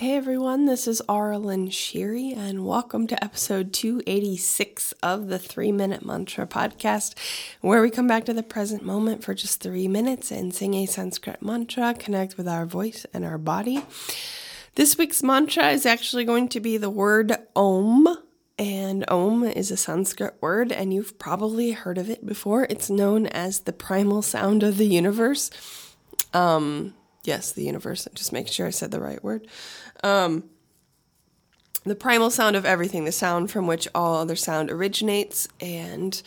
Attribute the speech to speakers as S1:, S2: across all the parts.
S1: Hey everyone, this is Aaralyn Shiri, and welcome to episode 286 of the Three Minute Mantra podcast, where we come back to the present moment for just three minutes and sing a Sanskrit mantra, connect with our voice and our body. This week's mantra is actually going to be the word Om, and Om is a Sanskrit word, and you've probably heard of it before. It's known as the primal sound of the universe. Um, yes, the universe. Just make sure I said the right word. Um, the primal sound of everything, the sound from which all other sound originates. And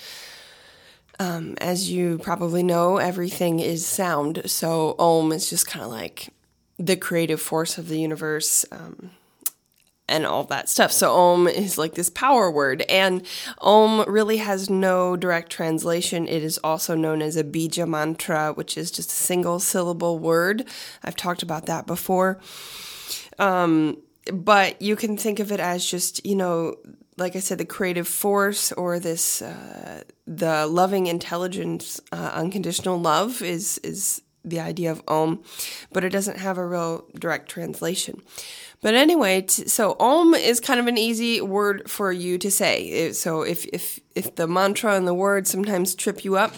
S1: um, as you probably know, everything is sound. So Om is just kind of like the creative force of the universe. Um, and all that stuff. So Om is like this power word, and Om really has no direct translation. It is also known as a bija mantra, which is just a single syllable word. I've talked about that before. Um, but you can think of it as just, you know, like I said, the creative force or this, uh, the loving intelligence, uh, unconditional love is, is the idea of Om, but it doesn't have a real direct translation. But anyway, t- so Om is kind of an easy word for you to say. So if, if, if the mantra and the word sometimes trip you up,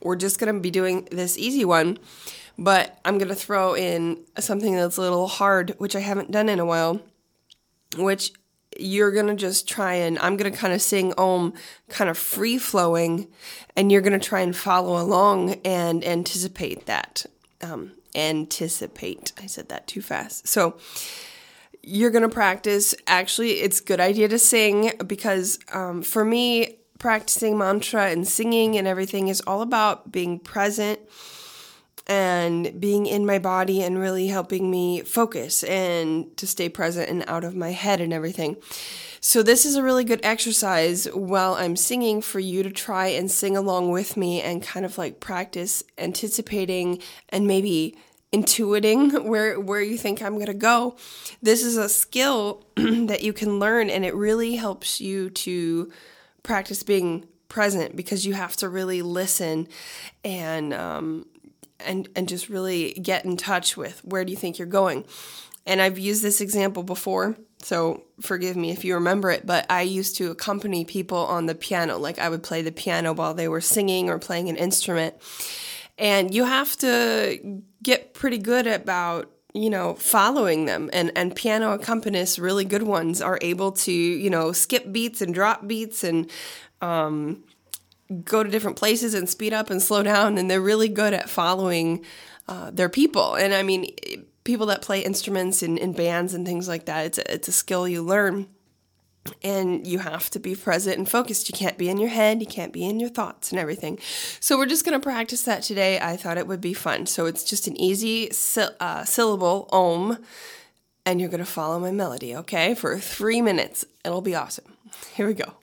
S1: we're just going to be doing this easy one but I'm going to throw in something that's a little hard, which I haven't done in a while, which you're going to just try and I'm going to kind of sing Om kind of free flowing, and you're going to try and follow along and anticipate that. Um, anticipate. I said that too fast. So, you're going to practice. Actually, it's good idea to sing because um, for me, practicing mantra and singing and everything is all about being present and being in my body and really helping me focus and to stay present and out of my head and everything. So, this is a really good exercise while I'm singing for you to try and sing along with me and kind of like practice anticipating and maybe intuiting where where you think I'm going to go. This is a skill that you can learn and it really helps you to practice being present because you have to really listen and um, and and just really get in touch with where do you think you're going. And I've used this example before, so forgive me if you remember it, but I used to accompany people on the piano. Like I would play the piano while they were singing or playing an instrument. And you have to get pretty good about you know following them and and piano accompanists really good ones are able to you know skip beats and drop beats and um go to different places and speed up and slow down, and they're really good at following uh, their people. And I mean, people that play instruments in, in bands and things like that, it's a, it's a skill you learn. And you have to be present and focused. You can't be in your head, you can't be in your thoughts and everything. So, we're just going to practice that today. I thought it would be fun. So, it's just an easy sy- uh, syllable, om, and you're going to follow my melody, okay, for three minutes. It'll be awesome. Here we go.